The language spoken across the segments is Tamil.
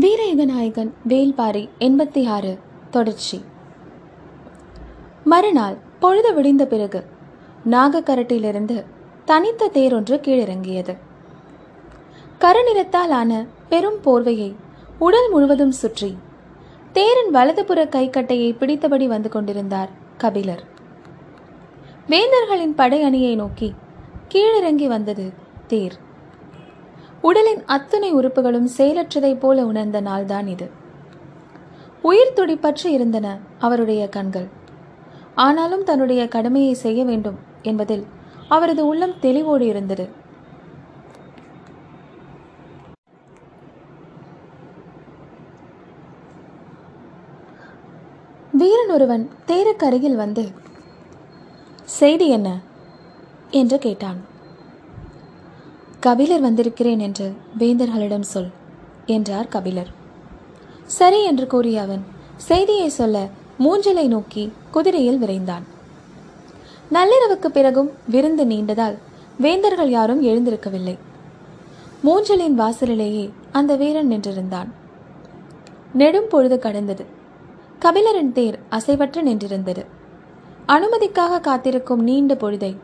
வீரயுகநாயகன் வேல்பாரி எண்பத்தி ஆறு தொடர்ச்சி. மறுநாள் பொழுது விடிந்த பிறகு நாகக்கரட்டிலிருந்து தனித்த தேரொன்று கீழிறங்கியது. கருநிறத்தால் ஆன பெரும் போர்வையை உடல் முழுவதும் சுற்றி தேரின் வலதுபுற கைக்கட்டையை பிடித்தபடி வந்து கொண்டிருந்தார் கபிலர். வேந்தர்களின் படை அணியை நோக்கி கீழிறங்கி வந்தது தேர். உடலின் அத்தனை உறுப்புகளும் செயலற்றதைப் போல உணர்ந்த நாள்தான் இது. உயிர் துடிப்பற்று இருந்தன அவருடைய கண்கள். ஆனாலும் தன்னுடைய கடமையை செய்ய வேண்டும் என்பதில் அவரது உள்ளம் தெளிவோடு இருந்தது. வீரன் ஒருவன் தேருக்கு அருகில் வந்து செய்தி என்ன? என்று கேட்டான். கபிலர் வந்திருக்கிறேன் என்று வேந்தர்களிடம் சொல் என்றார் கபிலர். சரி என்று கூறிய அவன் செய்தியை சொல்ல மூஞ்சலை நோக்கி குதிரையில் விரைந்தான். நள்ளிரவுக்கு பிறகும் விருந்து நீண்டதால் வேந்தர்கள் யாரும் எழுந்திருக்கவில்லை. மூஞ்சலின் வாசலிலேயே அந்த வீரன் நின்றிருந்தான். நெடும் பொழுது கடந்தது. கபிலரின் தேர் அசைவற்று நின்றிருந்தது. அனுமதிக்காக காத்திருக்கும் நீண்ட பொழுதை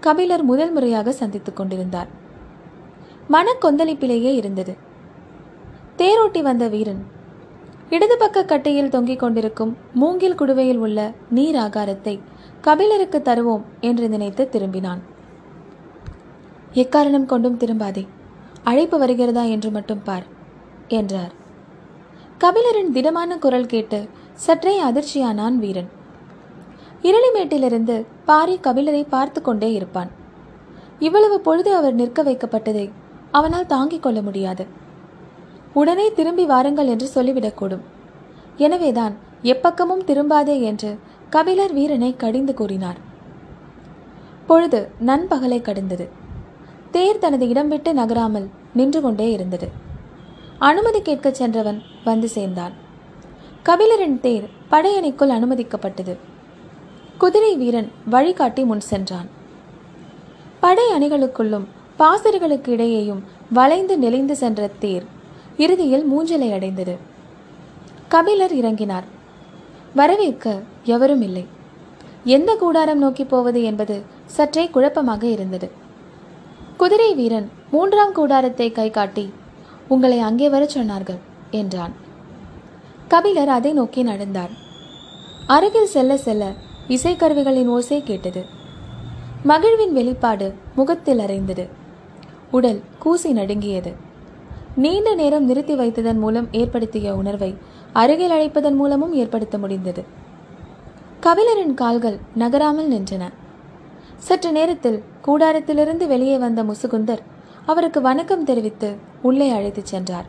கபிலர் முதல் முறையாக சந்தித்துக் கொண்டிருந்தார். மன கொந்தளிப்பிலேயே இருந்தது. தேரோட்டி வந்த வீரன். இடது பக்க கட்டையில் தொங்கிக் கொண்டிருக்கும் மூங்கில் குடுவையில் உள்ள நீர் ஆகாரத்தை கபிலருக்கு தருவோம் என்று நினைத்து திரும்பினான். எக்காரணம் கொண்டும் திரும்பாதே அழைப்பு வருகிறதா என்று மட்டும் பார் என்றார். கபிலரின் திடமான குரல் கேட்டு சற்றே அதிர்ச்சியானான் வீரன். இருளிமேட்டிலிருந்து பாரி கபிலரை பார்த்து கொண்டே இருப்பான். இவ்வளவு பொழுது அவர் நிற்க வைக்கப்பட்டதை அவனால் தாங்கிக் கொள்ள முடியாது. உடனே திரும்பி வாருங்கள் என்று சொல்லிவிடக்கூடும். எனவேதான் எப்பக்கமும் திரும்பாதே என்று கபிலர் வீரனை கடிந்து கூறினார். பொழுது நண்பகலை கடந்தது. தேர் தனது இடம் விட்டு நகராமல் நின்று கொண்டே இருந்தது. அனுமதி கேட்கச் சென்றவன் வந்து சேர்ந்தான். கபிலரின் தேர் படையணிக்குள் அனுமதிக்கப்பட்டது. குதிரை வீரன் வழிகாட்டி முன் சென்றான். படை அணிகளுக்குள்ளும் பாசர்களுக்கு இடையேயும் வளைந்து நெளிந்து சென்ற தேர் இறுதியில் மூஞ்சலை அடைந்தது. கபிலர் இறங்கினார். வரவேற்க எவரும் இல்லை. எந்த கூடாரம் நோக்கி போவது என்பது சற்றே குழப்பமாக இருந்தது. குதிரை வீரன் மூன்றாம் கூடாரத்தை கை காட்டி உங்களை அங்கே வரச் சொன்னார்கள் என்றான். கபிலர் அதை நோக்கி நடந்தார். அருகில் செல்ல செல்ல இசைக்கருவிகளின் ஓசை கேட்டது. மகிழ்வின் வெளிப்பாடு முகத்தில் அறைந்தது. உடல் கூசி நடுங்கியது. நீண்ட நேரம் நிறுத்தி வைத்ததன் மூலம் ஏற்படுத்திய உணர்வை அருகில் அழைப்பதன் மூலமும் ஏற்படுத்த முடிந்தது. கபிலரின் கால்கள் நகராமல் நின்றன. சற்று நேரத்தில் கூடாரத்திலிருந்து வெளியே வந்த முசுகுந்தர் அவருக்கு வணக்கம் தெரிவித்து உள்ளே அழைத்துச் சென்றார்.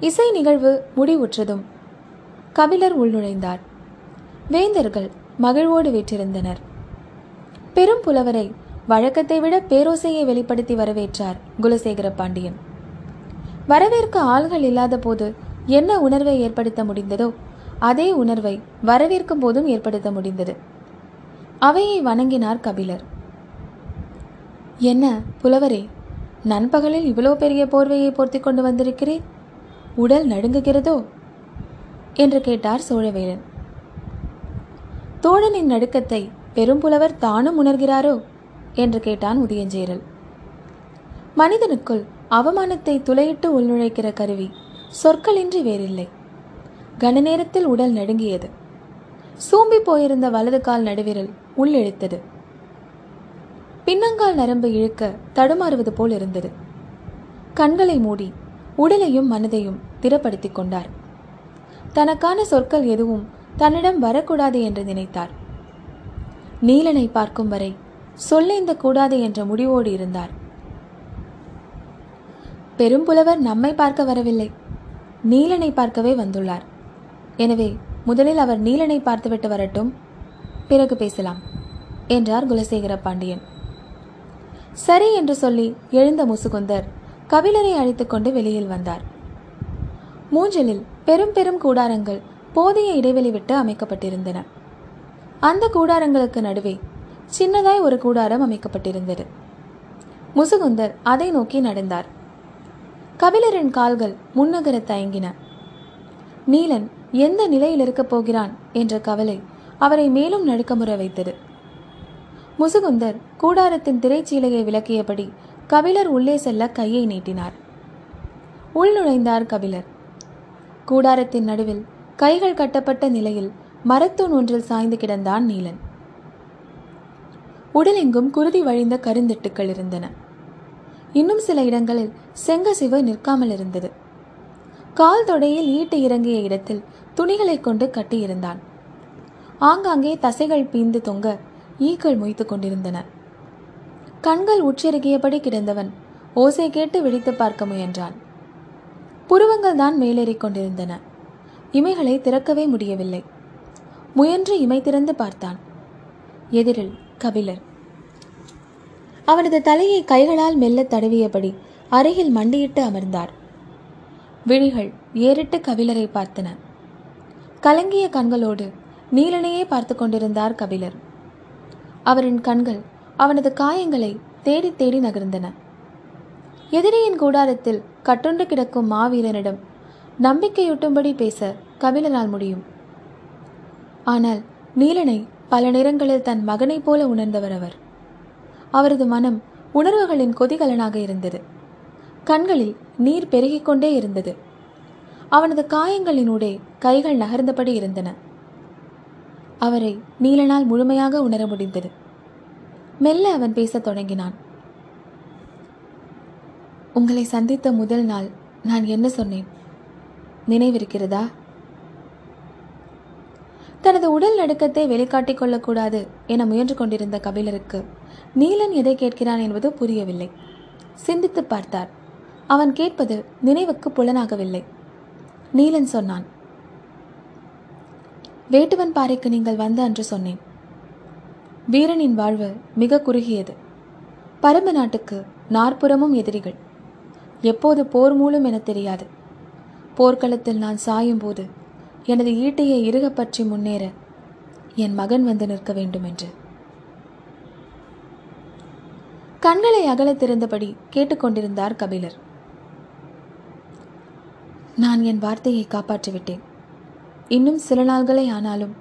இசை நிகழ்வு முடிவுற்றதும் கபிலர் உள்நுழைந்தார். வேந்தர்கள் மகிழ்வோடு வீற்றிருந்தனர். பெரும் புலவரை வழக்கத்தை விட பேரோசையை வெளிப்படுத்தி வரவேற்றார் குலசேகர பாண்டியன். வரவேற்க ஆள்கள் இல்லாத போது என்ன உணர்வை ஏற்படுத்த முடிந்ததோ அதே உணர்வை வரவேற்கும் போதும் ஏற்படுத்த முடிந்தது. அவையை வணங்கினார் கபிலர். என்ன புலவரே நண்பகலில் இவ்வளோ பெரிய போர்வையை போர்த்தி கொண்டு வந்திருக்கிறேன் உடல் நடுங்குகிறதோ? என்று கேட்டார் சோழவேலன். தோழனின் நடுக்கத்தை பெரும்புலவர் தானும் உணர்கிறாரோ? என்று கேட்டான் உதயஞ்சேரல் மனிதனுக்குள் அவமானத்தை துளையிட்டு உள்நுழைக்கிற கருவி சொற்களின்றி வேறில்லை. கன நேரத்தில் உடல் நடுங்கியது. சூம்பி போயிருந்த வலது கால் நடுவிரல் உள்ளிழுத்தது. பின்னங்கால் நரம்பு இழுக்க தடுமாறுவது போல் இருந்தது. கண்களை மூடி உடலையும் மனதையும் திறப்படுத்திக் கொண்டார். தனக்கான சொற்கள் எதுவும் தன்னிடம் வரக்கூடாது என்று நினைத்தார். நீலனை பார்க்கும் வரை சொல்லேந்த கூடாது என்ற முடிவோடு இருந்தார். பெரும்புலவர் நம்மை பார்க்க வரவில்லை. நீலனை பார்க்கவே வந்துள்ளார். எனவே முதலில் அவர் நீலனை பார்த்துவிட்டு வரட்டும். பிறகு பேசலாம் என்றார் குலசேகர பாண்டியன். சரி என்று சொல்லி எழுந்த முசுகுந்தர் கபிலரை அழைத்துக்கொண்டு வெளியில் வந்தார். மூஞ்சலில் பெரும் பெரும் கூடாரங்கள் போதிய இடைவெளி விட்டு அமைக்கப்பட்டிருந்தன. அந்த கூடாரங்களுக்கு நடுவே சின்னதாய் ஒரு கூடாரம் அமைக்கப்பட்டிருந்தது. முசுகுந்தர் அதை நோக்கி நடந்தார். கபிலரின் கால்கள் முன்னகர தயங்கின. நீலன் எந்த நிலையில் இருக்கப் போகிறான்? என்ற கவலை அவரை மேலும் நடுக்கமுற வைத்தது முசுகுந்தர் கூடாரத்தின் திரைச்சீலையை விளக்கியபடி கபிலர் உள்ளே செல்ல கையை நீட்டினார். உள் நுழைந்தார் கபிலர். கூடாரத்தின் நடுவில் கைகள் கட்டப்பட்ட நிலையில் மரத்தூண் ஒன்றில் சாய்ந்து கிடந்தான் நீலன். உடலெங்கும் குருதி வழிந்த கருந்திட்டுக்கள் இருந்தன. இன்னும் சில இடங்களில் செங்கசிவு நிற்காமல் இருந்தது. கால் தொடையில் ஈட்டு இறங்கிய இடத்தில் துணிகளை கொண்டு கட்டியிருந்தான். ஆங்காங்கே தசைகள் பீந்து தொங்க ஈக்கள் மொய்த்து கொண்டிருந்தன. கண்கள் உச்சிறகியபடி கிடந்தவன் ஓசை கேட்டு விழித்து பார்க்க முயன்றான். புருவங்கள் தான் மேலேறிக் கொண்டிருந்தன. இமைகளை திறக்கவே முடியவில்லை. முயன்று இமை திறந்து பார்த்தான். எதிரில் கபிலர். அவனது தலையை கைகளால் மெல்ல தடவியபடி அருகில் மண்டியிட்டு அமர்ந்தார். விழிகள் ஏறிட்டு கபிலரை பார்த்தன. கலங்கிய கண்களோடு நீலனையே பார்த்து கொண்டிருந்தார் கபிலர். அவரின் கண்கள் அவனது காயங்களை தேடி தேடி நகர்ந்தன. எதிரியின் கூடாரத்தில் கட்டுண்டு கிடக்கும் மாவீரனிடம் நம்பிக்கையூட்டும்படி பேச கபிலனால் முடியும். ஆனால் நீலனை பல நேரங்களில் தன் மகனைப் போல உணர்ந்தவர் அவர் அவரது மனம் உணர்வுகளின் கொதிகலனாக இருந்தது. கண்களில் நீர் பெருகிக் கொண்டே இருந்தது. அவனது காயங்களினூடே கைகள் நகர்ந்தபடி இருந்தன. அவரை நீலனால் முழுமையாக உணர முடிந்தது. மெல்ல அவன் பேசத் தொடங்கினான். உங்களை சந்தித்த முதல் நாள் நான் என்ன சொன்னேன்? நினைவிருக்கிறதா? தனது உடல் நடுக்கத்தை வெளிக்காட்டிக் கொள்ளக்கூடாது என முயன்று கொண்டிருந்த கபிலருக்கு நீலன் எதை கேட்கிறான் என்பது புரியவில்லை. சிந்தித்து பார்த்தார். அவன் கேட்பது நினைவுக்கு புலனாகவில்லை. நீலன் சொன்னான் வேட்டுவன் பாறைக்கு நீங்கள் வந்த அன்று சொன்னேன். வீரனின் வாழ்வு மிக குறுகியது. பரம்பு நாட்டுக்கு நாற்புறமும் எதிரிகள். எப்போது போர் மூலம் என தெரியாது. போர்க்களத்தில் நான் சாயும் போது எனது ஈட்டையை இறுக பற்றி முன்னேற என் மகன் வந்து நிற்க வேண்டும் என்று கண்களை அகலத் திறந்தபடி கேட்டுக்கொண்டிருந்தார் கபிலர். நான் என் வார்த்தையை காப்பாற்றிவிட்டேன். இன்னும் சில நாள்களே ஆனாலும்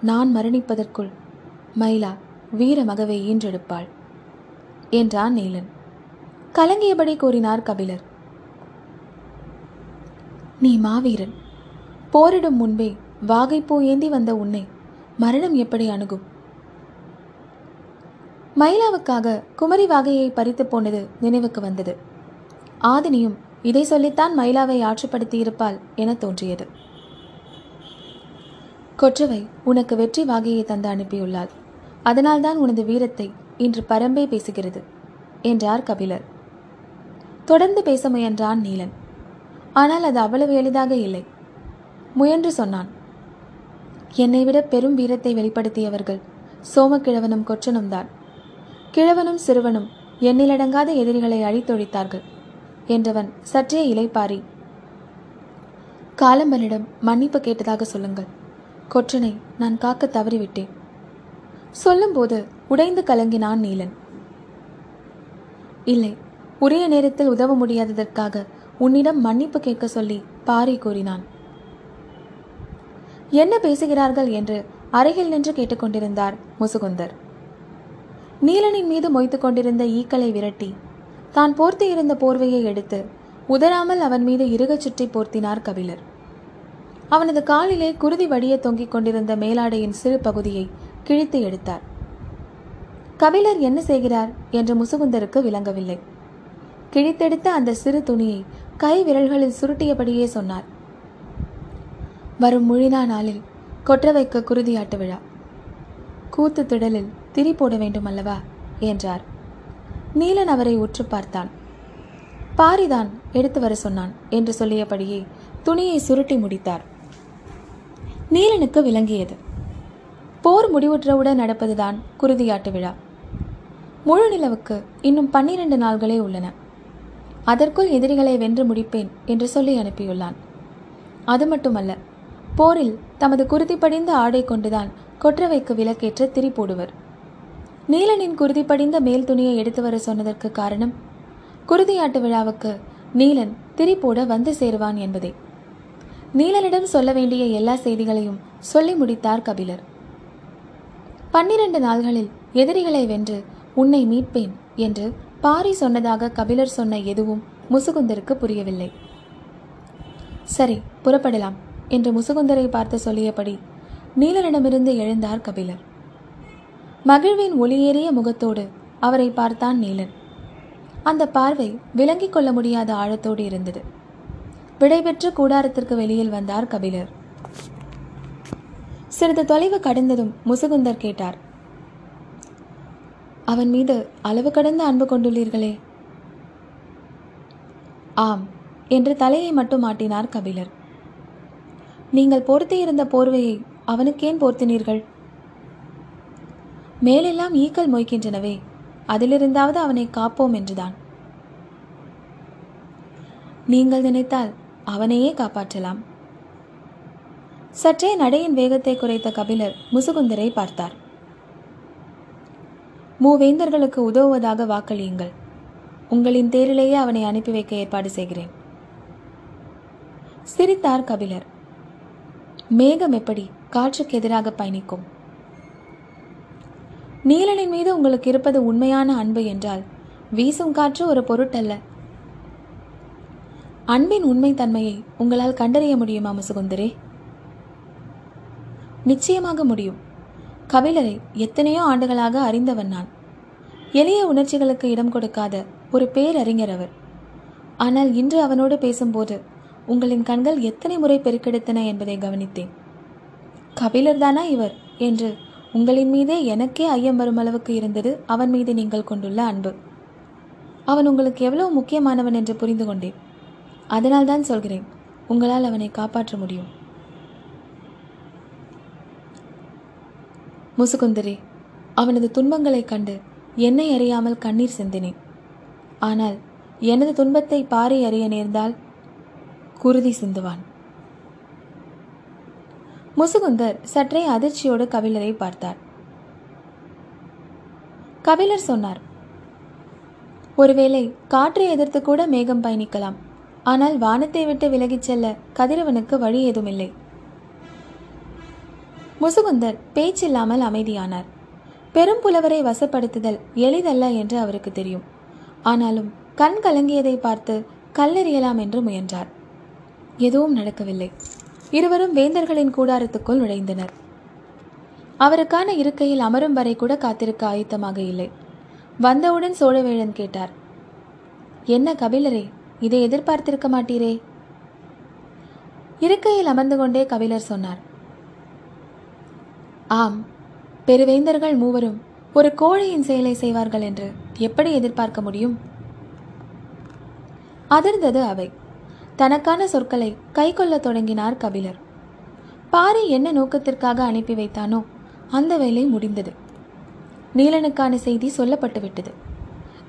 நான் மரணிப்பதற்குள் மயிலா வீர மகவை ஈன்றெடுப்பாள் என்றான் நீலன். கலங்கியபடி கூறினார் கபிலர். நீ மாவீரன். போரிடும் முன்பே வாகைப்பூ ஏந்தி வந்த உன்னை. மரணம் எப்படி அணுகும் மயிலாவுக்காக குமரி வாகையை பறித்து போனது நினைவுக்கு வந்தது. ஆதினியும் இதை சொல்லித்தான் மயிலாவை ஆற்றுப்படுத்தியிருப்பாள் என தோன்றியது. கொற்றவை உனக்கு வெற்றி வாகையை தந்து அனுப்பியுள்ளாள். அதனால்தான் உனது வீரத்தை இன்று பரம்பே பேசுகிறது என்றார் கபிலர். தொடர்ந்து பேச முயன்றான் நீலன். ஆனால் அது அவ்வளவு எளிதாக இல்லை. முயன்று சொன்னான். என்னை விட பெரும் வீரத்தை வெளிப்படுத்தியவர்கள் சோமக்கிழவனும் கொற்றனும் தான். கிழவனும் சிறுவனும் எண்ணிலடங்காத எதிரிகளை அழித்தொழித்தார்கள் என்றவன் சற்றே இலைப்பாரி காலம்பனிடம் மன்னிப்பு கேட்டதாக சொல்லுங்கள். கொற்றனை நான் காக்க தவறிவிட்டேன். சொல்லும்போது உடைந்து கலங்கினான் நீலன். இல்லை உரிய நேரத்தில் உதவ முடியாததற்காக உன்னிடம் மன்னிப்பு கேட்க சொல்லி பாரி கூறினான் என்ன பேசுகிறார்கள் என்று அருகில் நின்று கேட்டுக்கொண்டிருந்தார் முசுகுந்தர். நீலனின் மீது மொய்த்து கொண்டிருந்த ஈக்களை விரட்டி தான் போர்த்தி இருந்த போர்வையை எடுத்து உதறாமல் அவன் மீது இறுகச் சுற்றி போர்த்தினார் கபிலர். அவனது காலிலே குருதி வடிய தொங்கிக் கொண்டிருந்த மேலாடையின் சிறு பகுதியை கிழித்து எடுத்தார். கபிலர் என்ன செய்கிறார் என்று முசுகுந்தருக்கு விளங்கவில்லை. கிழித்தெடுத்த அந்த சிறு துணியை கை விரல்களில் சுருட்டியபடியே சொன்னார். வரும் முழினா நாளில் கொற்ற வைக்க குருதியாட்டு விழா. கூத்து திடலில் திரி போட வேண்டும் அல்லவா என்றார். நீலன் அவரை உற்று பார்த்தான். பாரிதான் எடுத்து வர சொன்னான் என்று சொல்லியபடியே துணியை சுருட்டி முடித்தார். நீலனுக்கு விளங்கியது. போர் முடிவுற்றவுடன் நடப்பதுதான் குருதியாட்டு விழா. முழு நிலவுக்கு இன்னும் பன்னிரண்டு நாள்களே உள்ளன. அதற்குள் எதிரிகளை வென்று முடிப்பேன் என்று சொல்லி அனுப்பியுள்ளான். அது மட்டுமல்ல போரில் தமது குருதி படிந்த ஆடை கொண்டுதான் கொற்றவைக்கு விலக்கேற்ற திரி போடுவர். நீலனின் குருதி படிந்த மேல் துணியை எடுத்து வர சொன்னதற்கு காரணம் குருதியாட்டு விழாவுக்கு நீலன் திரிபோட வந்து சேருவான் என்பதே. நீலனிடம் சொல்ல வேண்டிய எல்லா செய்திகளையும் சொல்லி முடித்தார் கபிலர். பன்னிரண்டு நாள்களில் எதிரிகளை வென்று உன்னை மீட்பேன் என்று பாரி சொன்னதாக கபிலர் சொன்ன எதுவும் முசுகுந்தருக்கு புரியவில்லை. சரி புறப்படலாம். என்று முசுகுந்தரை பார்த்து சொல்லியபடி நீலனிடமிருந்து எழுந்தார் கபிலர். மகிழ்வின் ஒளியேறிய முகத்தோடு அவரை பார்த்தான் நீலன். அந்த பார்வை விளங்கிக் கொள்ள முடியாத ஆழத்தோடு இருந்தது. விடைபெற்று கூடாரத்திற்கு வெளியில் வந்தார் கபிலர். சிறிது தொலைவு கடந்ததும் முசுகுந்தர் கேட்டார். அவன் மீது அளவு கடந்த அன்பு கொண்டுள்ளீர்களே. ஆம் என்று தலையை மட்டும் மாட்டினார் கபிலர். நீங்கள் பொருத்தியிருந்த போர்வையை அவனுக்கேன் போர்த்தினீர்கள்? மேலெல்லாம் ஈக்கள் மொய்க்கின்றனவே அதிலிருந்தாவது அவனை காப்போம் என்றுதான். நீங்கள் நினைத்தால் அவனையே காப்பாற்றலாம். சற்றே நடையின் வேகத்தை குறைத்த கபிலர் முசுகுந்தரை பார்த்தார். மூவேந்தர்களுக்கு உதவுவதாக வாக்களியுங்கள். உங்களின் தேரிலேயே அவனை அனுப்பி வைக்க ஏற்பாடு செய்கிறேன். சிரித்தார் கபிலர். மேகம் எப்படி காற்றுக்கு எதிராக பயணிக்கும்? நீலனின் மீது உங்களுக்கு இருப்பது உண்மையான அன்பு என்றால் வீசும் காற்று ஒரு பொருட்டல்ல. அன்பின் உண்மை தன்மையை உங்களால் கண்டறிய முடியுமா முசுகுந்தரே? நிச்சயமாக முடியும். கபிலரை எத்தனையோ ஆண்டுகளாக அறிந்தவன் நான். எளிய உணர்ச்சிகளுக்கு இடம் கொடுக்காத ஒரு பேரறிஞர் அவர். ஆனால் இன்று அவனோடு பேசும்போது உங்களின் கண்கள் எத்தனை முறை பெருக்கெடுத்தன என்பதை கவனித்தேன். கபிலர் தானா இவர்? என்று. உங்களின் மீதே எனக்கே ஐயம் வரும் அளவுக்கு இருந்தது அவன் மீது நீங்கள் கொண்டுள்ள அன்பு. அவன் உங்களுக்கு எவ்வளவு முக்கியமானவன் என்று புரிந்து கொண்டேன். அதனால் தான் சொல்கிறேன் உங்களால் அவனை காப்பாற்ற முடியும். முசுகுந்தரே அவனது துன்பங்களைக் கண்டு என்னை அறியாமல் கண்ணீர் சிந்தினேன். ஆனால் எனது துன்பத்தை பாறை அறிய நேர்ந்தால் குருதி சிந்துவான். முசுகுந்தர் சற்றே அதிர்ச்சியோடு கபிலரை பார்த்தார். கபிலர் சொன்னார் ஒருவேளை காற்றை எதிர்த்து கூட மேகம் பயணிக்கலாம். ஆனால் வானத்தை விட்டு விலகிச் செல்ல கதிரவனுக்கு வழி ஏதுமில்லை. முசுகுந்தர் பேச்சில்லாமல் அமைதியானார். பெரும் புலவரை வசப்படுத்துதல் எளிதல்ல என்று அவருக்கு தெரியும். ஆனாலும் கண் கலங்கியதை பார்த்து கல்லெறியலாம் என்று முயன்றார். எதுவும் நடக்கவில்லை. இருவரும் வேந்தர்களின் கூடாரத்துக்குள் நுழைந்தனர். அவருக்கான இருக்கையில் அமரும் வரை கூட காத்திருக்க ஆயத்தமாக இல்லை. வந்தவுடன் சோழவேழன் கேட்டார் என்ன கபிலரே இதை எதிர்பார்த்திருக்க மாட்டீரே? இருக்கையில் அமர்ந்து கொண்டே கபிலர் சொன்னார் ஆம் பெருவேந்தர்கள் மூவரும் ஒரு கோழையின் செயலை செய்வார்கள் என்று எப்படி எதிர்பார்க்க முடியும்? அதிர்ந்தது அவை. தனக்கான சொற்களை கைக்கொள்ளத் தொடங்கினார் கபிலர். பாரி என்ன நோக்கத்திற்காக அனுப்பி வைத்தானோ அந்த வேலை முடிந்தது. நீலனுக்கான செய்தி சொல்லப்பட்டுவிட்டது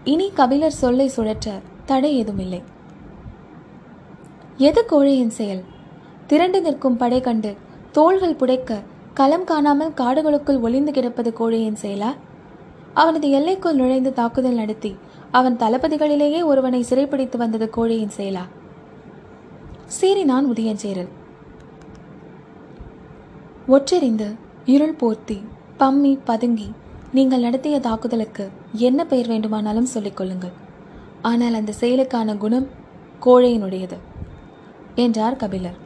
இனி கபிலர் சொல்லை சுழற்ற தடை ஏதுமில்லை எது கோழையின் செயல்? திரண்டு நிற்கும் படை கண்டு தோள்கள் புடைக்க களம் காணாமல் காடுகளுக்குள் ஒளிந்து கிடப்பது கோழையின் செயலா? அவனது எல்லைக்குள் நுழைந்து தாக்குதல் நடத்தி அவன் தளபதிகளிலேயே ஒருவனை சிறைப்பிடித்து வந்தது கோழையின் செயலா? சீறினான் உதயஞ்சேரல் ஒற்றறிந்து இருள் போர்த்தி பம்மி பதுங்கி நீங்கள் நடத்திய தாக்குதலுக்கு என்ன பெயர் வேண்டுமானாலும் சொல்லிக் கொள்ளுங்கள். ஆனால் அந்த செயலுக்கான குணம் கோழையினுடையது என்றார் கபிலர்.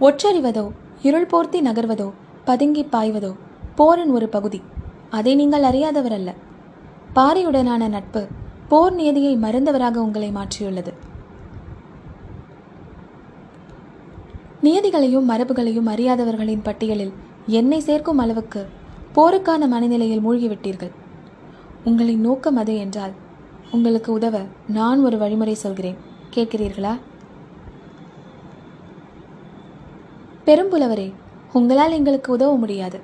ஒற்றறிவதோ இருள் போர்த்தி நகர்வதோ பதுங்கி பாய்வதோ போரின் ஒரு பகுதி அதை நீங்கள் அறியாதவர் அல்ல பாரியுடனான நட்பு போர் நியதியை மறந்தவராக உங்களை மாற்றியுள்ளது. நியதிகளையும் மரபுகளையும் அறியாதவர்களின் பட்டியலில் என்னை சேர்க்கும் அளவுக்கு போருக்கான மனநிலையில் மூழ்கிவிட்டீர்கள். உங்களின் நோக்கம் அது என்றால் உங்களுக்கு உதவ நான் ஒரு வழிமுறை சொல்கிறேன். கேட்கிறீர்களா? பெரும்புலவரே உங்களால் எங்களுக்கு உதவ முடியாது.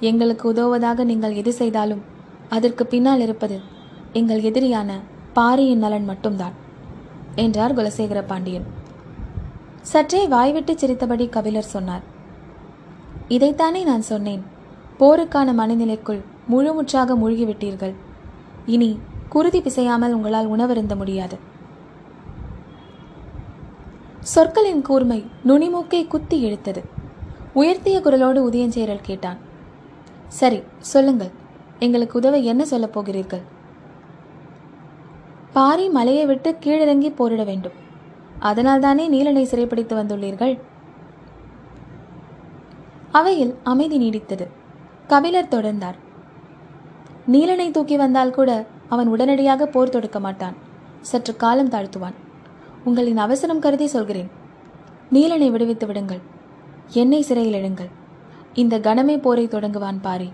எங்களுக்கு உதவுவதாக நீங்கள் எது செய்தாலும் அதற்கு பின்னால் இருப்பது எங்கள் எதிரியான பாரியின் நலன் மட்டும்தான் என்றார் குலசேகர பாண்டியன். சற்றே வாய்விட்டு சிரித்தபடி கபிலர் சொன்னார் இதைத்தானே நான் சொன்னேன். போருக்கான மனநிலைக்குள் முழுமுற்றாக மூழ்கிவிட்டீர்கள். இனி குருதி பிசையாமல் உங்களால் உணவருந்த முடியாது. சொற்களின் கூர்மை நுனிமூக்கை குத்தி இழுத்தது. உயர்த்திய குரலோடு உதயஞ்சேரல் கேட்டான் சரி சொல்லுங்கள். எங்களுக்கு உதவ என்ன சொல்லப் போகிறீர்கள்? பாரி மலையை விட்டு கீழிறங்கி போரிட வேண்டும். அதனால்தானே நீலனை சிறைப்பிடித்து வந்துள்ளீர்கள்? அவையில் அமைதி நீடித்தது. கபிலர் தொடர்ந்தார். நீலனை தூக்கி வந்தால் கூட அவன் உடனடியாக போர் தொடுக்க மாட்டான். சற்று காலம் தாழ்த்துவான். உங்களின் அவசரம் கருதி சொல்கிறேன். நீலனை விடுவித்து விடுங்கள். என்னை சிறையில் எழுங்கள் இந்த கணமே போரை தொடங்குவான் பாரி.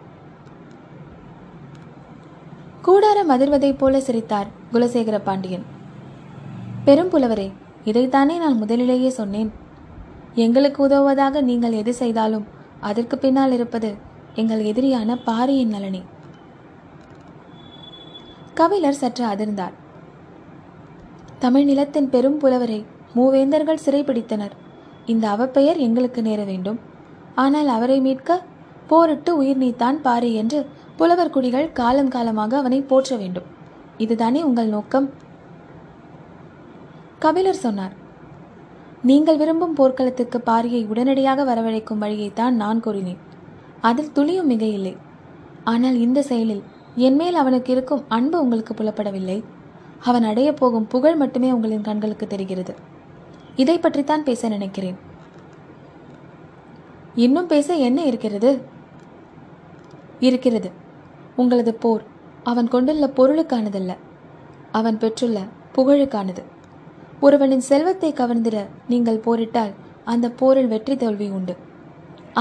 கூடாரம் அதிர்வதைப் போல சிரித்தார் குலசேகர பாண்டியன். பெரும் புலவரே இதைத்தானே நான் முதலிலேயே சொன்னேன். எங்களுக்கு உதவுவதாக நீங்கள் எது செய்தாலும் அதற்கு பின்னால் இருப்பது எங்கள் எதிரியான பாரியின் நலனே. கபிலர் சற்று அதிர்ந்தார். தமிழ் நிலத்தின் பெரும் புலவரை மூவேந்தர்கள் சிறைப்பிடித்தனர் இந்த அவப்பெயர் எங்களுக்கு நேர வேண்டும். ஆனால் அவரை மீட்க போரிட்டு உயிர் நீத்தான் பாரி என்று புலவர் குடிகள் காலம் காலமாக அவனை போற்ற வேண்டும். இதுதானே உங்கள் நோக்கம்? கபிலர் சொன்னார் நீங்கள் விரும்பும் போர்க்களத்துக்கு பாரியை உடனடியாக வரவழைக்கும் வழியைத்தான் நான் கூறினேன். அதில் துளியும் மிக இல்லை ஆனால் இந்த செயலில் என்மேல் அவனுக்கு இருக்கும் அன்பு உங்களுக்கு புலப்படவில்லை. அவன் அடையப் போகும் புகழ் மட்டுமே உங்களின் கண்களுக்கு தெரிகிறது. இதை பற்றித்தான் பேச நினைக்கிறேன். இன்னும் பேச என்ன இருக்கிறது? இருக்கிறது. உங்களது போர் அவன் கொண்டுள்ள பொருளுக்கானதல்ல. அவன் பெற்றுள்ள புகழுக்கானது. ஒருவனின் செல்வத்தை கவர்ந்திட நீங்கள் போரிட்டால் அந்த போரில் வெற்றி தோல்வி உண்டு.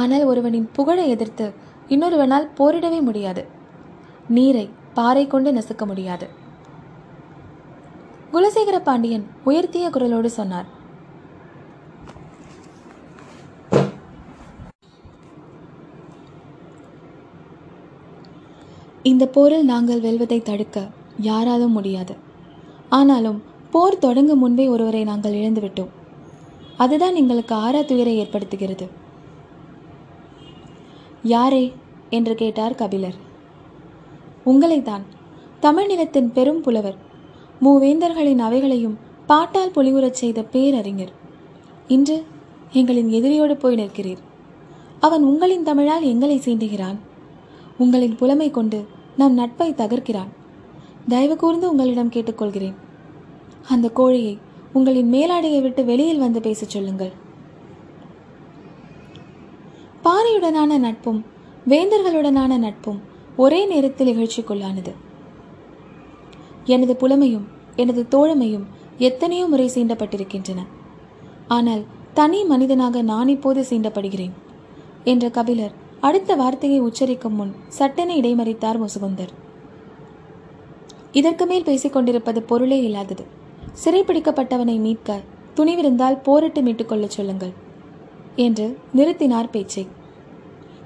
ஆனால் ஒருவனின் புகழை எதிர்த்து இன்னொருவனால் போரிடவே முடியாது. நீரை பாறை கொண்டு நசுக்க முடியாது. குலசேகர பாண்டியன் உயர்த்திய குரலோடு சொன்னார். இந்த போரில் நாங்கள் வெல்வதை தடுக்க யாராலும் முடியாது. ஆனாலும் போர் தொடங்கும் முன்பே ஒருவரை நாங்கள் இழந்துவிட்டோம். அதுதான் எங்களுக்கு ஆறா துயரை ஏற்படுத்துகிறது. யாரே? என்று கேட்டார் கபிலர். உங்களைத்தான். தமிழ்நிலத்தின் பெரும் புலவர். மூவேந்தர்களின் அவைகளையும் பாட்டால் பொலிவுறச் செய்த பேரறிஞர். இன்று எங்களின் எதிரியோடு போய் நிற்கிறீர். அவன் உங்களின் தமிழால் எங்களை சீண்டுகிறான். உங்களின் புலமை கொண்டு நம் நட்பை தகர்க்கிறான். தயவு கூர்ந்து உங்களிடம் கேட்டுக்கொள்கிறேன். அந்த கோழியை உங்களின் மேலாடையை விட்டு வெளியில் வந்து பேசச் சொல்லுங்கள். பாரியுடனான நட்பும் வேந்தர்களுடனான நட்பும் ஒரே நேரத்தில் இகழ்ச்சிக்குள்ளானது எனது புலமையும் எனது தோழமையும் எத்தனையோ முறை சீண்டப்பட்டிருக்கின்றன. ஆனால் தனி மனிதனாக நான் இப்போது சீண்டப்படுகிறேன் என்ற கபிலர் அடுத்த வார்த்தையை உச்சரிக்கும் முன் சட்டென இடைமறித்தார் முசுகுந்தர். இதற்கு மேல் பேசிக் கொண்டிருப்பது பொருளே இல்லாதது. சிறைப்பிடிக்கப்பட்டவனை மீட்க துணிவிருந்தால் போரிட்டு மீட்டுக்கொள்ளச் சொல்லுங்கள் என்று நிறுத்தினார் பேச்சை.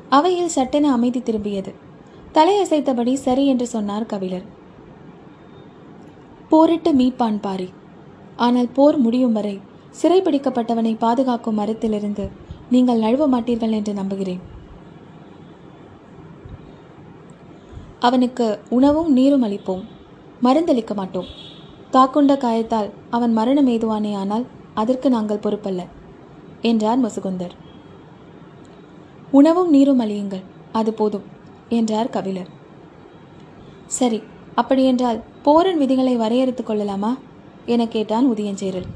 அவையில் சட்டென அமைதி திரும்பியது. தலையசைத்தபடி சரி என்று சொன்னார் கபிலர். போரிட்டு மீட்பான் பாரி. ஆனால் போர் முடியும் வரை சிறைப்பிடிக்கப்பட்டவனை பாதுகாக்கும் மரத்திலிருந்து நீங்கள் நழுவ மாட்டீர்கள் என்று நம்புகிறேன். அவனுக்கு உணவும் நீரும் அளிப்போம். மருந்தளிக்க மாட்டோம். தாக்குண்ட காயத்தால் அவன் மரணம் ஏதுவானே ஆனால் அதற்கு நாங்கள் பொறுப்பல்ல என்றார் முசுகுந்தர் உணவும் நீரும் அழியுங்கள் அது போதும் என்றார் கபிலர். சரி அப்படியென்றால் போரின் விதிகளை வரையறுத்துக் கொள்ளலாமா? என கேட்டான் உதயஞ்சேரல்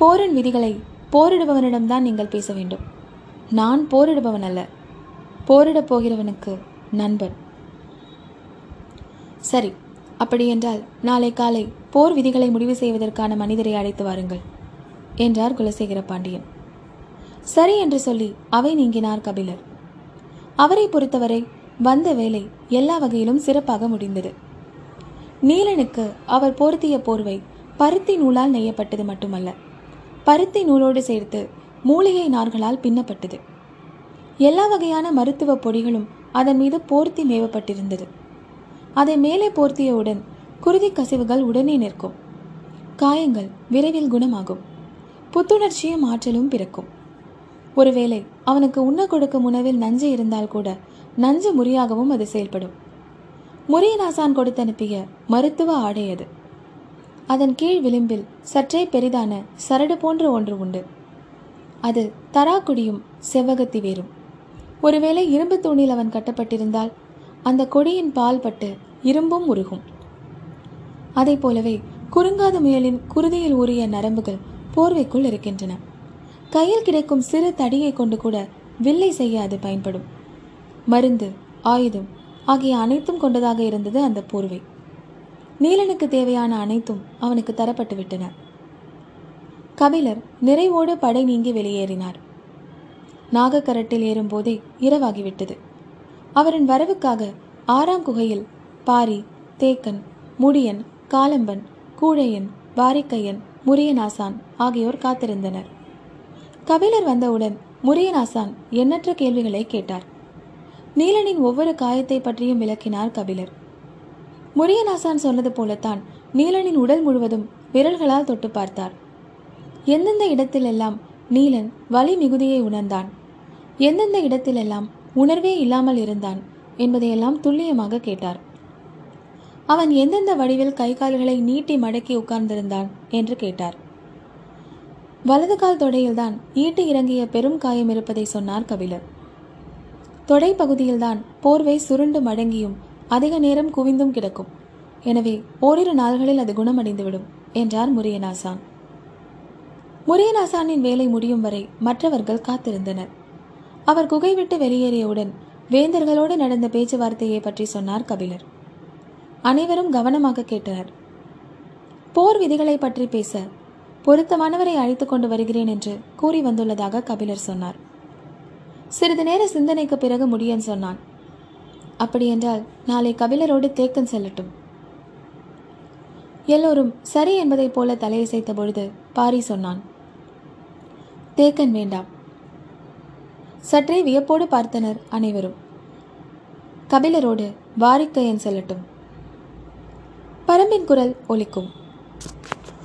போரின் விதிகளை போரிடுபவனிடம்தான் நீங்கள் பேச வேண்டும். நான் போரிடுபவன் அல்ல போரிடப் போகிறவனுக்கு நண்பன். சரி அப்படியென்றால் நாளை காலை போர் விதிகளை முடிவு செய்வதற்கான மனிதரை அழைத்து வாருங்கள் என்றார் குலசேகர பாண்டியன். சரி என்று சொல்லி அவை நீங்கினார் கபிலர். அவரை பொறுத்தவரை வந்த வேலை எல்லா வகையிலும் சிறப்பாக முடிந்தது. நீலனுக்கு அவர் போர்த்திய போர்வை பருத்தி நூலால் நெய்யப்பட்டது மட்டுமல்ல பருத்தி நூலோடு சேர்த்து மூலிகை நார்களால் பின்னப்பட்டது. எல்லா வகையான மருத்துவ பொடிகளும் அதன் மீது போர்த்தி மேவப்பட்டிருந்தது. அதை மேலே போர்த்தியவுடன் குருதி கசிவுகள் உடனே நிற்கும். காயங்கள் விரைவில் குணமாகும். புத்துணர்ச்சியும் ஆற்றலும் பிறக்கும். ஒருவேளை அவனுக்கு உண்ண கொடுக்கும் உணவில் நஞ்சு இருந்தால் கூட நஞ்சு முறியாகவும் அது செயல்படும். முறியநாசான் கொடுத்து அனுப்பிய மருத்துவ ஆடை அது. அதன் கீழ் விளிம்பில் சற்றே பெரிதான சரடு போன்ற ஒன்று உண்டு. அது தராக்குடியும் செவ்வகத்தி வேறும். ஒருவேளை இரும்பு தூணில் அவன் கட்டப்பட்டிருந்தால் அந்த கொடியின் பால் பட்டு இரும்பும் உருகும். அதை போலவே குறுங்காத முயலின் குருதியில் உரிய நரம்புகள் போர்வைக்குள் இருக்கின்றன. கையில் கிடைக்கும் சிறு தடியை கொண்டு கூட வில்லை செய்ய அது பயன்படும். மருந்து ஆயுதம் ஆகிய அனைத்தும் கொண்டதாக இருந்தது அந்த போர்வை. நீலனுக்கு தேவையான அனைத்தும் அவனுக்கு தரப்பட்டு விட்டன. கபிலர் நிறைவோடு படை நீங்கி வெளியேறினார். நாகக்கரட்டில் ஏறும்போதே இரவாகிவிட்டது. அவரின் வரவுக்காக ஆறாம் குகையில் பாரி தேக்கன் முடியன் காலம்பன் கூழையன் வாரிக்கையன் முரியனாசான் ஆகியோர் காத்திருந்தனர். கபிலர் வந்தவுடன் முரியனாசான் எண்ணற்ற கேள்விகளை கேட்டார். நீலனின் ஒவ்வொரு காயத்தை பற்றியும் விளக்கினார் கபிலர். முரியனாசான் சொன்னது போலத்தான் நீலனின் உடல் முழுவதும் விரல்களால் தொட்டு பார்த்தார். எந்தெந்த இடத்திலெல்லாம் நீலன் வலி மிகுதியை உணர்ந்தான் எந்தெந்த இடத்திலெல்லாம் உணர்வே இல்லாமல் இருந்தான் என்பதையெல்லாம் துல்லியமாக கேட்டார். அவன் எந்தெந்த வடிவில் கை கால்களை நீட்டி மடக்கி உட்கார்ந்திருந்தான் என்று கேட்டார். வலது கால் தொடையில்தான் ஈட்டு இறங்கிய பெரும் காயம் இருப்பதை சொன்னார் கபிலர். தொடை பகுதியில்தான் போர்வை சுருண்டு மடங்கியும் அதிக நேரம் குவிந்தும் கிடக்கும். எனவே ஓரிரு நாள்களில் அது குணமடைந்துவிடும் என்றார் முரியனாசான் முரியநாசானின் வேலை முடியும் வரை மற்றவர்கள் காத்திருந்தனர். அவர் குகை விட்டு வெளியேறியவுடன் வேந்தர்களோடு நடந்த பேச்சுவார்த்தையை பற்றி சொன்னார் கபிலர். அனைவரும் கவனமாக கேட்டனர். போர் விதிகளை பற்றி பேச பொருத்தமானவரை அழைத்துக் கொண்டு வருகிறேன் என்று கூறி வந்துள்ளதாக கபிலர் சொன்னார். சிறிது நேர சிந்தனைக்கு பிறகு முடியன் சொன்னான் அப்படியென்றால் நாளை கபிலரோடு தேக்கன் செல்லட்டும். எல்லோரும் சரி என்பதைப் போல தலையசைத்த பொழுது பாரி சொன்னான் தேக்கன் வேண்டாம். சற்றே வியப்போடு பார்த்தனர் அனைவரும். கபிலரோடு வாரிக்கையன் செல்லட்டும். பரம்பின் குரல் ஒலிக்கும்.